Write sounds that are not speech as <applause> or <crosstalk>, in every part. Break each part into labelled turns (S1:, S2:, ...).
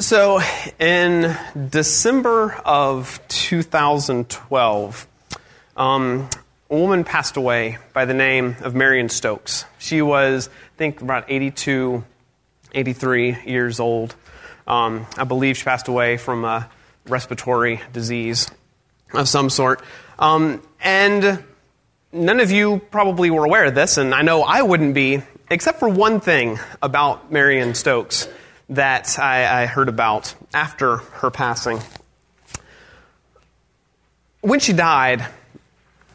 S1: So, in December of 2012, um, a woman passed away by the name of Marion Stokes. She was, I think, about 82, 83 years old. Um, I believe she passed away from a respiratory disease of some sort. Um, and none of you probably were aware of this, and I know I wouldn't be, except for one thing about Marion Stokes that I, I heard about after her passing. When she died,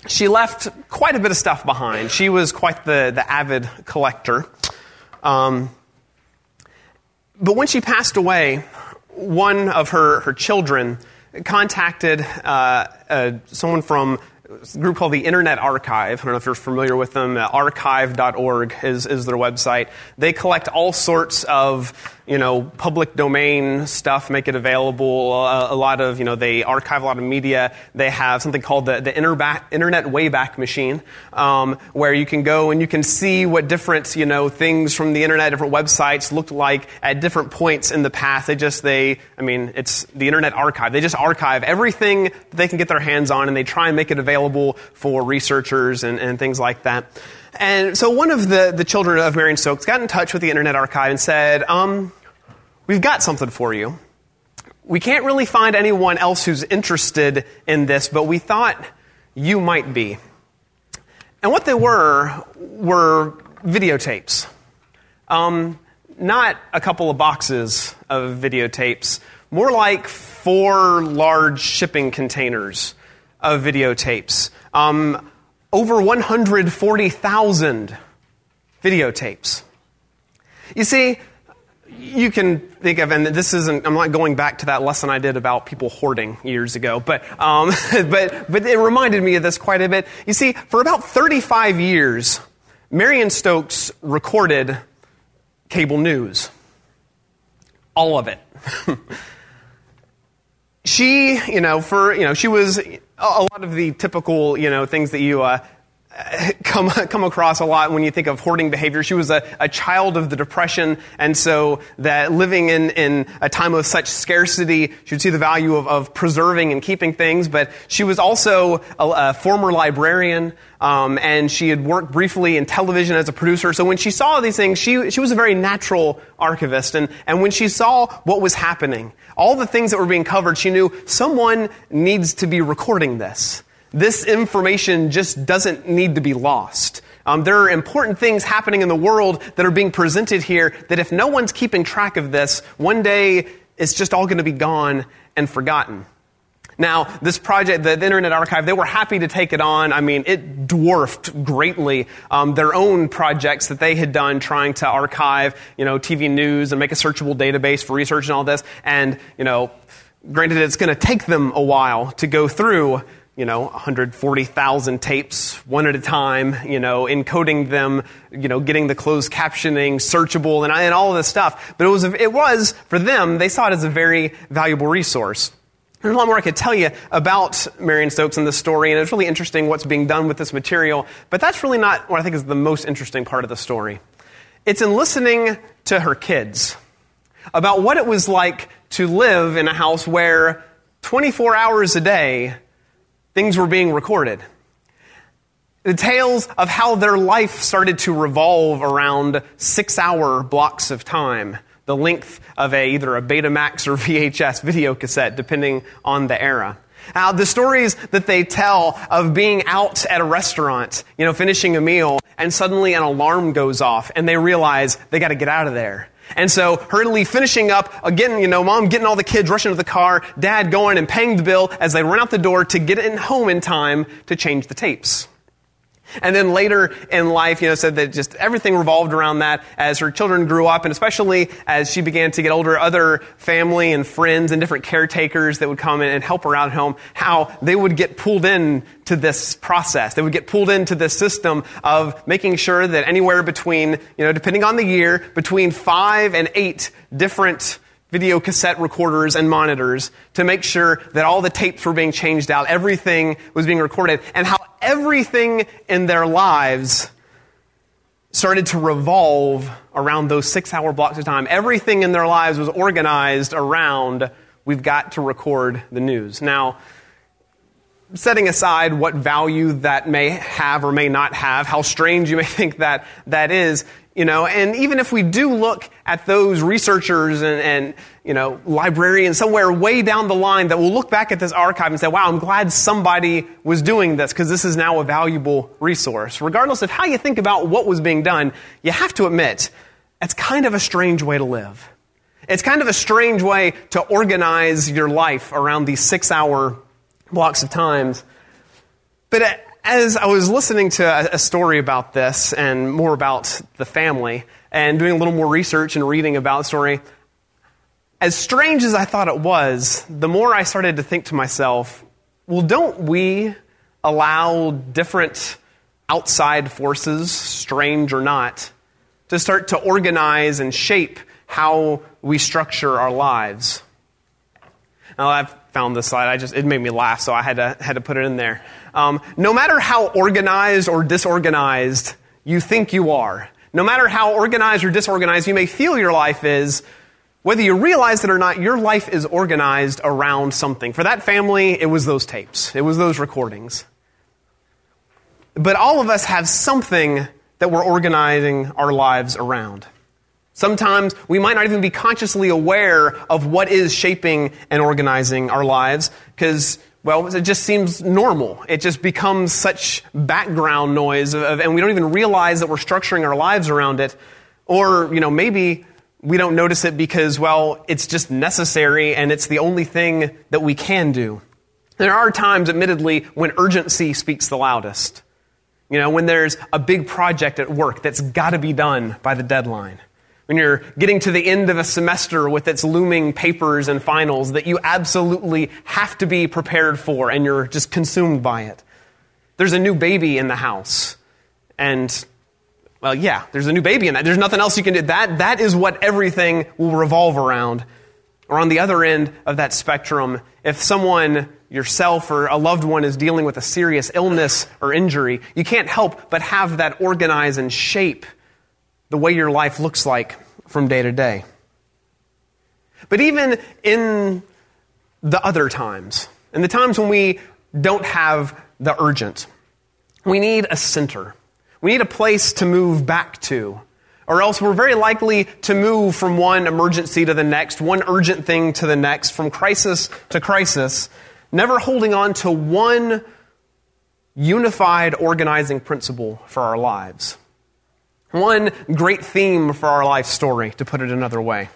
S1: she left quite a bit of stuff behind. She was quite the, the avid collector. Um, but when she passed away, one of her, her children contacted uh, uh, someone from a group called the Internet Archive. I don't know if you're familiar with them. Uh, archive.org is, is their website. They collect all sorts of you know, public domain stuff, make it available. Uh, a lot of, you know, they archive a lot of media. They have something called the, the Internet Wayback Machine, um, where you can go and you can see what different, you know, things from the internet, different websites looked like at different points in the past. They just, they, I mean, it's the Internet Archive. They just archive everything that they can get their hands on and they try and make it available for researchers and, and things like that. And so one of the, the children of Marion Stokes got in touch with the Internet Archive and said, um, We've got something for you. We can't really find anyone else who's interested in this, but we thought you might be. And what they were were videotapes. Um, not a couple of boxes of videotapes, more like four large shipping containers of videotapes. Um, over 140,000 videotapes. You see, you can think of, and this isn't, I'm not going back to that lesson I did about people hoarding years ago, but, um, <laughs> but, but it reminded me of this quite a bit. You see, for about 35 years, Marion Stokes recorded cable news. All of it. <laughs> she, you know, for, you know, she was a lot of the typical, you know, things that you, uh, <laughs> come, come across a lot when you think of hoarding behavior. She was a, a child of the Depression, and so that living in, in a time of such scarcity, she would see the value of, of preserving and keeping things, but she was also a, a former librarian, um, and she had worked briefly in television as a producer. So when she saw these things, she, she was a very natural archivist, and, and when she saw what was happening, all the things that were being covered, she knew someone needs to be recording this this information just doesn't need to be lost. Um, there are important things happening in the world that are being presented here that if no one's keeping track of this, one day it's just all going to be gone and forgotten. Now, this project, the, the, Internet Archive, they were happy to take it on. I mean, it dwarfed greatly um, their own projects that they had done trying to archive, you know, TV news and make a searchable database for research and all this. And, you know, granted, it's going to take them a while to go through you know, 140,000 tapes one at a time, you know, encoding them, you know, getting the closed captioning searchable and, and all of this stuff. But it was, it was, for them, they saw it as a very valuable resource. There's a lot more I could tell you about Marion Stokes and this story, and it's really interesting what's being done with this material, but that's really not what I think is the most interesting part of the story. It's in listening to her kids about what it was like to live in a house where 24 hours a day, things were being recorded. The tales of how their life started to revolve around six hour blocks of time, the length of a, either a Betamax or <laughs> VHS video cassette, depending on the era. Now, the stories that they tell of being out at a restaurant, you know, finishing a meal, and suddenly an alarm goes off, and they realize they got to get out of there. And so, hurriedly finishing up, again, you know, mom getting all the kids rushing to the car, dad going and paying the bill as they run out the door to get in home in time to change the tapes. And then later in life, you know, said that just everything revolved around that as her children grew up, and especially as she began to get older, other family and friends and different caretakers that would come in and help her out at home, how they would get pulled in to this process. They would get pulled into this system of making sure that anywhere between, you know, depending on the year, between five and eight different video cassette recorders and monitors to make sure that all the tapes were being changed out, everything was being recorded, and how everything in their lives started to revolve around those six hour blocks of time. Everything in their lives was organized around we've got to record the news. Now, setting aside what value that may have or may not have, how strange you may <laughs> think that that is, you know, and even if we do look at those researchers and, and, you know, librarians somewhere way down the line that will look back at this archive and say, wow, I'm glad somebody was doing this because this is now a valuable resource. Regardless of how you think about what was being done, you have to admit, it's kind of a strange way to live. It's kind of a strange way to organize your life around these six hour blocks of times. But uh, as I was listening to a, story about this and more about the family and doing a little more research and reading about the story, as strange as I thought it was, the more I started to think to myself, well, don't we allow different outside forces, strange or not, to start to organize and shape how we structure our lives? Now, I've found this slide. I just, it made me laugh, so I had to, had to put it in there. Um, no matter how organized or disorganized you think you are, no matter how organized or disorganized you may feel your life is, whether you realize it or not, your life is organized around something. For that family, it was those tapes, it was those recordings. But all of us have something that we're organizing our lives around. Sometimes we might not even be consciously aware of what is shaping and organizing our lives because, well, it just seems normal. It just becomes such background noise, of, and we don't even realize that we're structuring our lives around it. Or, you know, maybe we don't notice it because, well, it's just necessary and it's the only thing that we can do. There are times, admittedly, when urgency speaks the loudest. You know, when there's a big project at work that's got to be done by the deadline when you're getting to the end of a semester with its looming papers and finals that you absolutely have to be prepared for and you're just consumed by it. There's a new baby in the house. And, well, yeah, there's a new baby in that. There's nothing else you can do. That, that is what everything will revolve around. Or on the other end of that spectrum, if someone, yourself or a loved one, is dealing with a serious illness or injury, you can't help but have that organize and shape the way your life looks like from day to day. But even in the other times, in the times when we don't have the urgent, we need a center. We need a place to move back to. Or else we're very likely to move from one emergency to the next, one urgent thing to the next, from crisis to crisis, never holding on to one unified organizing principle for our lives. One great theme for our life story, to put it another way.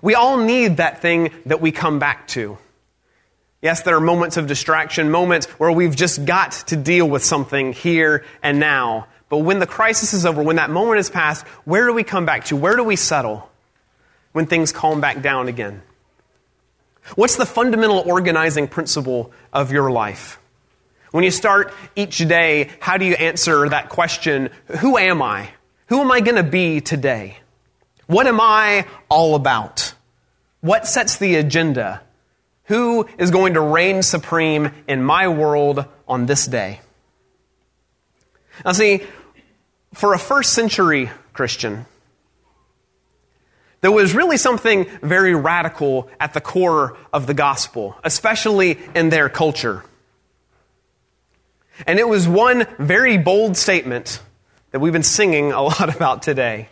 S1: We all need that thing that we come back to. Yes, there are moments of distraction, moments where we've just got to deal with something here and now. But when the crisis is over, when that moment is past, where do we come back to? Where do we settle when things calm back down again? What's the fundamental organizing principle of your life? When you start each day, how do you answer that question, who am I? Who am I going to be today? What am I all about? What sets the agenda? Who is going to reign supreme in my world on this day? Now, see, for a first century Christian, there was really something very radical at the core of the gospel, especially in their culture. And it was one very bold statement that we've been singing a <laughs> lot about today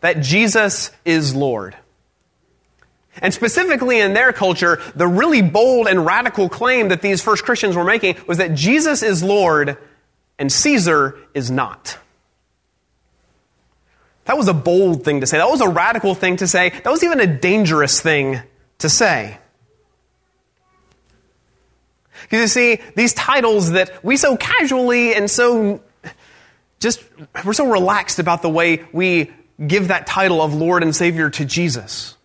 S1: that Jesus is Lord. And specifically in their culture, the really bold and radical claim that these first Christians were making was that Jesus is Lord and Caesar is not. That was a bold thing to say. That was a radical thing to say. That was even a dangerous thing to say. Because you see, these titles that we so casually and so just, we're so relaxed about the way we give that title of Lord and Savior to Jesus.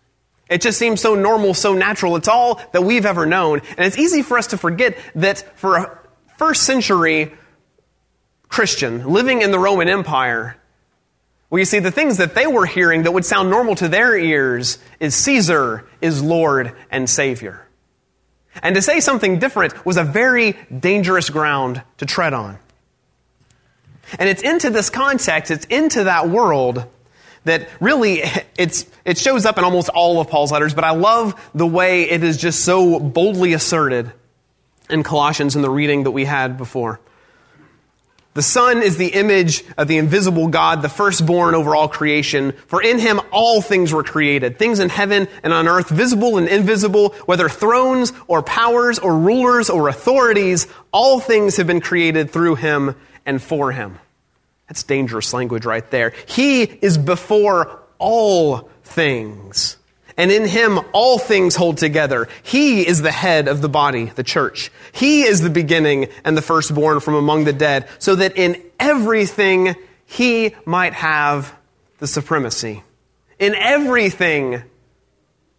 S1: It just seems so normal, so natural. It's all that we've ever known. And it's easy for us to forget that for a first century Christian living in the Roman Empire, well, you see, the things that they were hearing that would sound normal to their ears is Caesar is Lord and Savior. And to say something different was a very dangerous ground to tread on. And it's into this context, it's into that world that really <laughs> it's, it shows up in almost all of Paul's letters, but I love the way it is just so boldly asserted in Colossians in the reading that we had before. The Son is the image of the invisible God, the firstborn over all creation. For in him all things were created, things in heaven and on earth, visible and invisible, whether thrones or powers or rulers or authorities, all things have been created through him and for him. That's dangerous language right there. He is before all things. And in him, all things hold together. He is the head of the body, the church. He is the beginning and the firstborn from among the dead, so that in everything he might have the supremacy. In everything,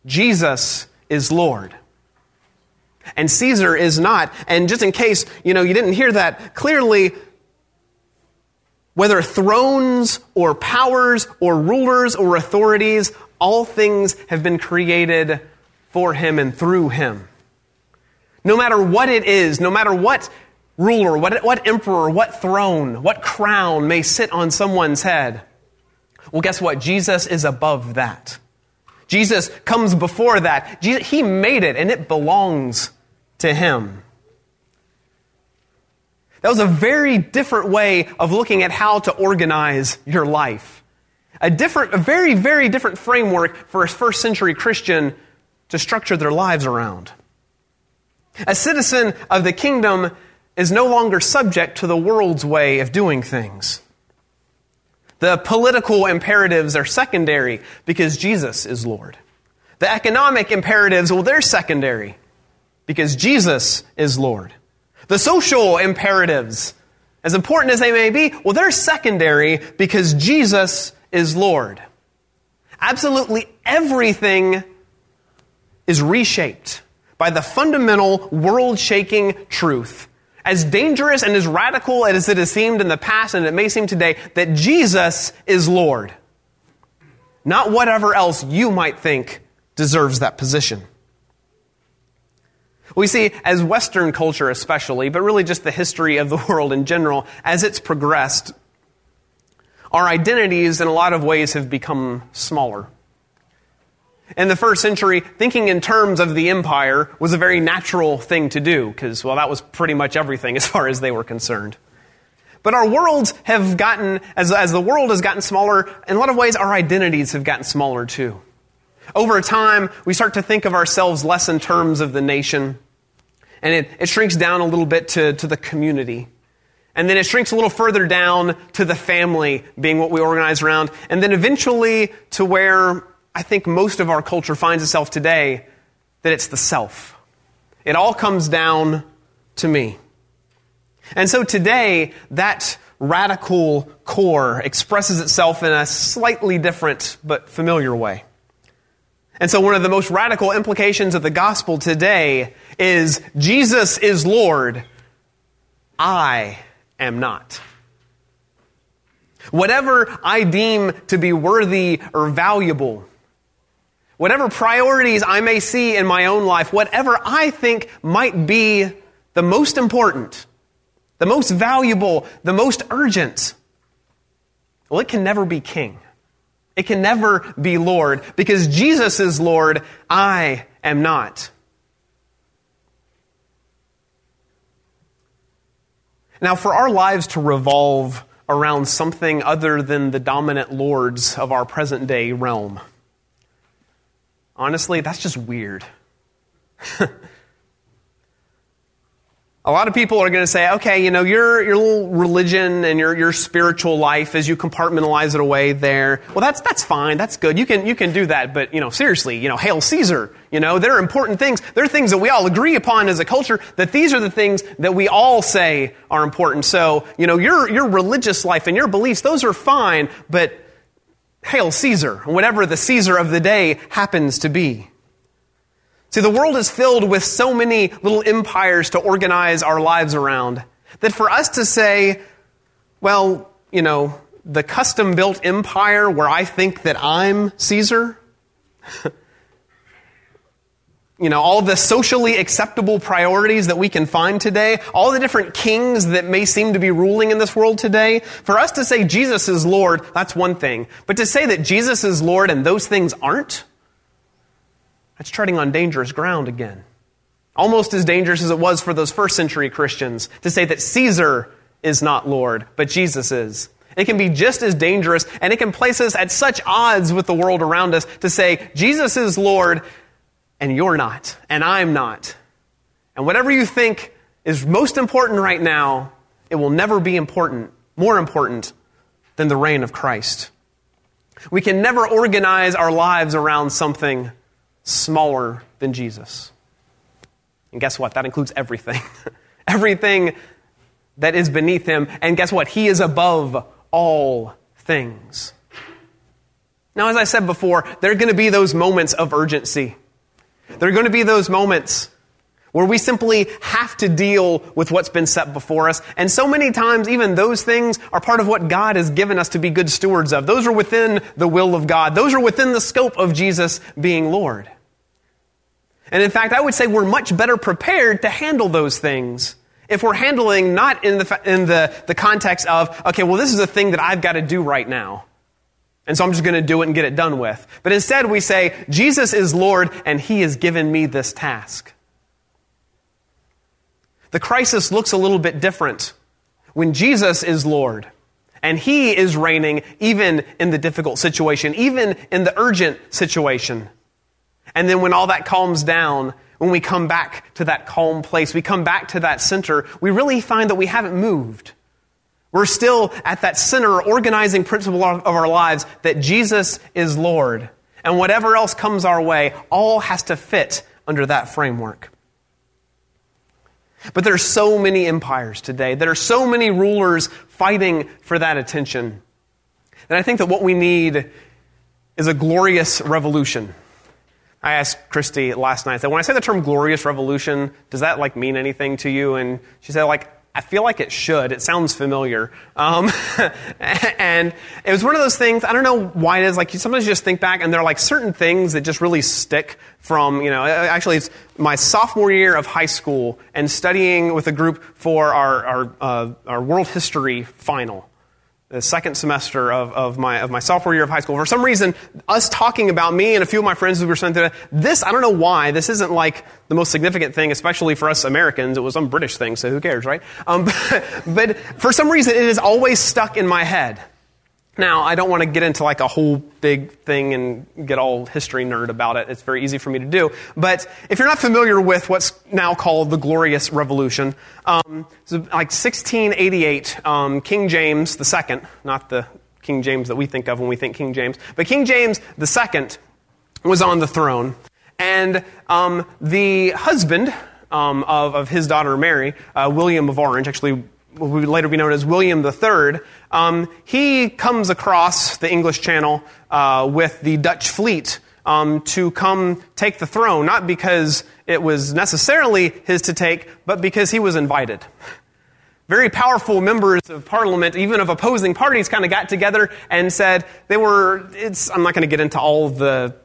S1: Jesus is Lord. And Caesar is not. And just in case, you know, you didn't hear that clearly, whether thrones or powers or rulers or authorities, all things have been created for him and through him. No matter what it is, no matter what ruler, what, what emperor, what throne, what crown may sit on someone's head, well, guess what? Jesus is above that. Jesus comes before that. Jesus, he made it and it belongs to him. That was a very different way of looking at how to organize your life a different, a very, very different framework for a first century Christian to structure their lives around. A citizen of the kingdom is no longer subject to the world's way of doing things. The political imperatives are secondary because Jesus is Lord. The economic imperatives, well, they're secondary because Jesus is Lord. The social imperatives, as important as they may be, well, they're secondary because Jesus is Lord. Absolutely everything is reshaped by the fundamental world shaking truth, as dangerous and as radical as it has seemed in the past and it may seem today, that Jesus is Lord. Not whatever else you might think deserves that position. We see, as Western culture especially, but really just the history of the <laughs> world in general, as it's progressed, our identities in a lot of ways have become smaller. In the first century, thinking in terms of the empire was a very natural thing to do, because, well, that was pretty much everything <laughs> as far as they were concerned. But our worlds have gotten, as, as the world has gotten smaller, in a lot of ways, our identities have gotten smaller too. Over time, we start to think of ourselves less in terms of the nation, and it, it shrinks down a little bit to, to the community. And then it shrinks a little further down to the family being what we organize around. And then eventually to where I think most of our culture finds itself today, that it's the self. It all comes down to me. And so today, that radical core expresses itself in a slightly different but familiar way. And so one of the most radical implications of the gospel today is Jesus is Lord. I am not. Whatever I deem to be worthy or valuable, whatever priorities I may see in my own life, whatever I think might be the most important, the most valuable, the most urgent, well, it can never be king. It can never be Lord because Jesus is Lord, I am not. Now, for our lives to revolve around something other than the dominant lords of our present day realm, honestly, that's just weird. <laughs> A lot of people are going to say, okay, you know, your, your little religion and your, your spiritual life as you compartmentalize it away there, well, that's, that's fine. That's good. You can, you can do that. But, you know, seriously, you know, hail Caesar. You know, there are important things. There are things that we all agree upon as a culture that these are the things that we all say are important. So, you know, your, your religious life and your beliefs, those are fine, but hail Caesar, whatever the Caesar of the day happens to be. See, the world is filled with so many little empires to organize our lives around that for us to say, well, you know, the custom built empire where I think that I'm Caesar, <laughs> you know, all the socially acceptable priorities that we can find today, all the different kings that may seem to be ruling in this world today, for us to say Jesus is Lord, that's one thing. But to say that Jesus is Lord and those things aren't, that's treading on dangerous ground again. Almost as dangerous as it was for those first century Christians to say that Caesar is not Lord, but Jesus is. It can be just as dangerous, and it can place us at such odds with the world around us to say, Jesus is Lord, and you're not, and I'm not. And whatever you think is most important right now, it will never be important, more important than the reign of Christ. We can never organize our lives around something smaller than Jesus. And guess what? That includes everything. <laughs> everything that is beneath him. And guess what? He is above all things. Now, as I said before, there are going to be those moments of urgency. There are going to be those moments where we simply have to deal with what's been set before us. And so many times, even those things are part of what God has given us to be good stewards of. Those are within the will of God. Those are within the scope of Jesus being Lord. And in fact, I would say we're much better prepared to handle those things if we're handling not in the, in the, the context of, okay, well, this is a thing that I've got to do right now. And so I'm just going to do it and get it done with. But instead, we say, Jesus is Lord and He has given me this task. The crisis looks a little bit different when Jesus is Lord and He is reigning even in the difficult situation, even in the urgent situation. And then when all that calms down, when we come back to that calm place, we come back to that center, we really find that we haven't moved. We're still at that center organizing principle of our lives that Jesus is Lord. And whatever else comes our way, all has to fit under that framework. But there are so many empires today. There are so many rulers fighting for that attention. And I think that what we need is a glorious revolution. I asked Christy last night, said, when I say the term glorious revolution, does that like mean anything to you? And she said, like, I feel like it should. It sounds familiar. Um, <laughs> and it was one of those things, I don't know why it is, like you sometimes just think back and there are like certain things that just really stick from, you know, actually it's my sophomore year of high school and studying with a group for our, our, uh, our world history final the second semester of, of, my, of my sophomore year of high school. For some reason, us talking about me and a few of my friends who were sent to this, I don't know why, this isn't like the most significant thing, especially for us Americans. It was some British thing, so who cares, right? Um, <laughs> but, but for some reason, it is always stuck in my head. Now, I don't want to get into like a whole big thing and get all history nerd about it. It's very easy for me to do. But if you're not familiar with what's now called the Glorious Revolution, um, so like 1688, um, King James II, not the King James that we think of when we think King James, but King James II was on the throne. And um, the husband um, of, of his daughter Mary, uh, William of Orange, actually what would later be known as William III, um, he comes across the English Channel uh, with the Dutch fleet um, to come take the throne, not because it was necessarily his to take, but because he was invited. Very powerful members of parliament, even of opposing parties, kind of got together and said they were, it's, I'm not going to get into all the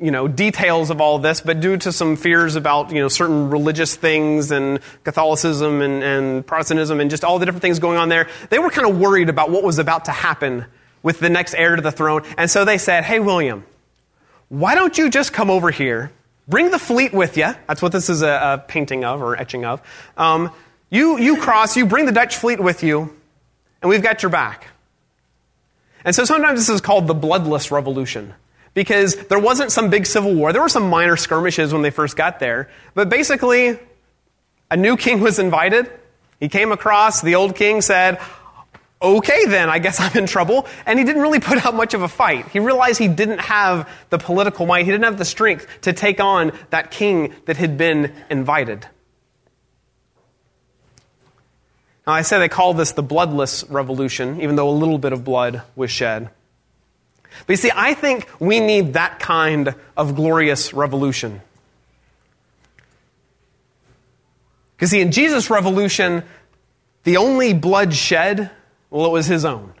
S1: you know, details of all this, but due to some fears about, you know, certain religious things and Catholicism and, and Protestantism and just all the different things going on there, they were kind of worried about what was about to happen with the next heir to the throne. And so they said, hey, William, why don't you just come over here, bring the fleet with you? That's what this is a, a painting of or etching of. Um, you, you cross, you bring the Dutch fleet with you, and we've got your back. And so sometimes this is called the bloodless revolution because there wasn't some big civil war. There were some minor skirmishes when they first got there. But basically, a new king <laughs> was invited. He came across, the old king said, Okay, then, I guess I'm in trouble. And he didn't really put up much of a fight. He realized he didn't have the political might, he didn't have the strength to take on that king that had been invited. Now, I say they call this the bloodless revolution, even though a little bit of blood was shed. But you see, I think we need that kind of glorious revolution. Because see, in Jesus' revolution, the only blood shed, well, it was his own.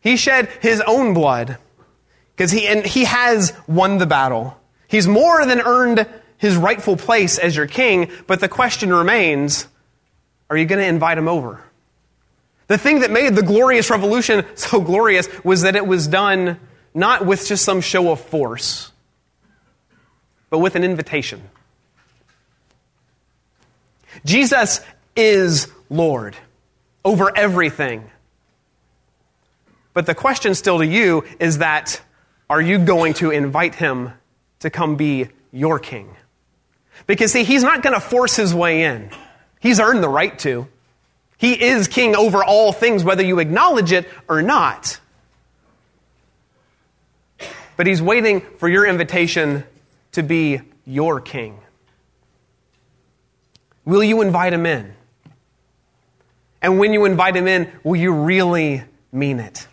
S1: He shed his own blood because he, and he has won the battle. He's more than earned his rightful place as your king, but the question remains are you going to invite him over? The thing that made the glorious revolution <laughs> so glorious was that it was done not with just some show of force, but with an invitation. Jesus is Lord over everything. But the question still to you is that are you going to invite him to come be your king? Because see, he's not going to force his way in. He's earned the right to. He is king over all things, whether you acknowledge it or not. But he's waiting for your invitation to be your king. Will you invite him in? And when you invite him in, will you really mean it?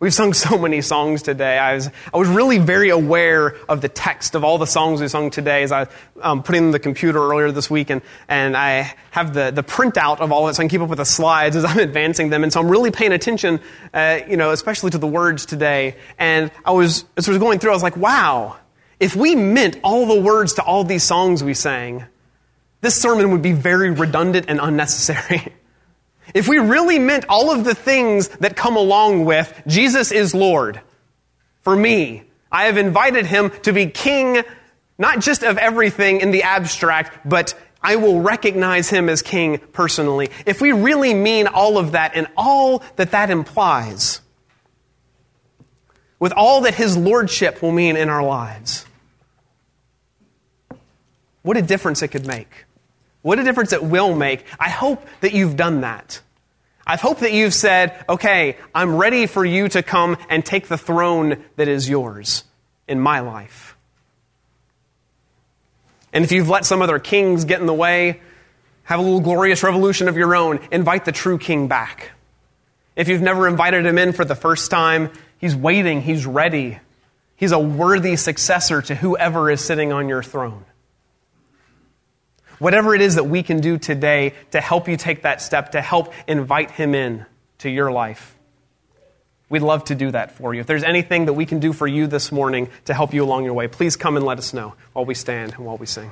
S1: We've sung so many songs today. I was, I was really very aware of the text of all the songs we sung today as I um, putting in the computer earlier this week, and, and I have the, the printout of all of it so I can keep up with the slides as I'm <laughs> advancing them. And so I'm really paying attention, uh, you know, especially to the words today. And I was, as I was going through, I was like, wow, if we meant all the words to all these songs we sang, this sermon would be very redundant and unnecessary. <laughs> If we really meant all of the things that come along with Jesus is Lord, for me, I have invited him to be king, not just of everything in the abstract, but I will recognize him as king personally. If we really mean all of that and all that that implies, with all that his lordship will mean in our lives, what a difference it could make. What a difference it will make. I hope that you've done that. I hope that you've said, okay, I'm ready for you to come and take the throne that is yours in my life. And if you've let some other kings get in the way, have a little glorious revolution of your own, invite the true king back. If you've never invited him in for the first time, he's waiting, he's ready. He's a worthy successor to whoever is sitting on your throne. Whatever it is that we can do today to help you take that step, to help invite Him in to your life, we'd love to do that for you. If there's anything that we can do for you this morning to help you along your way, please come and let us know while we stand and while we sing.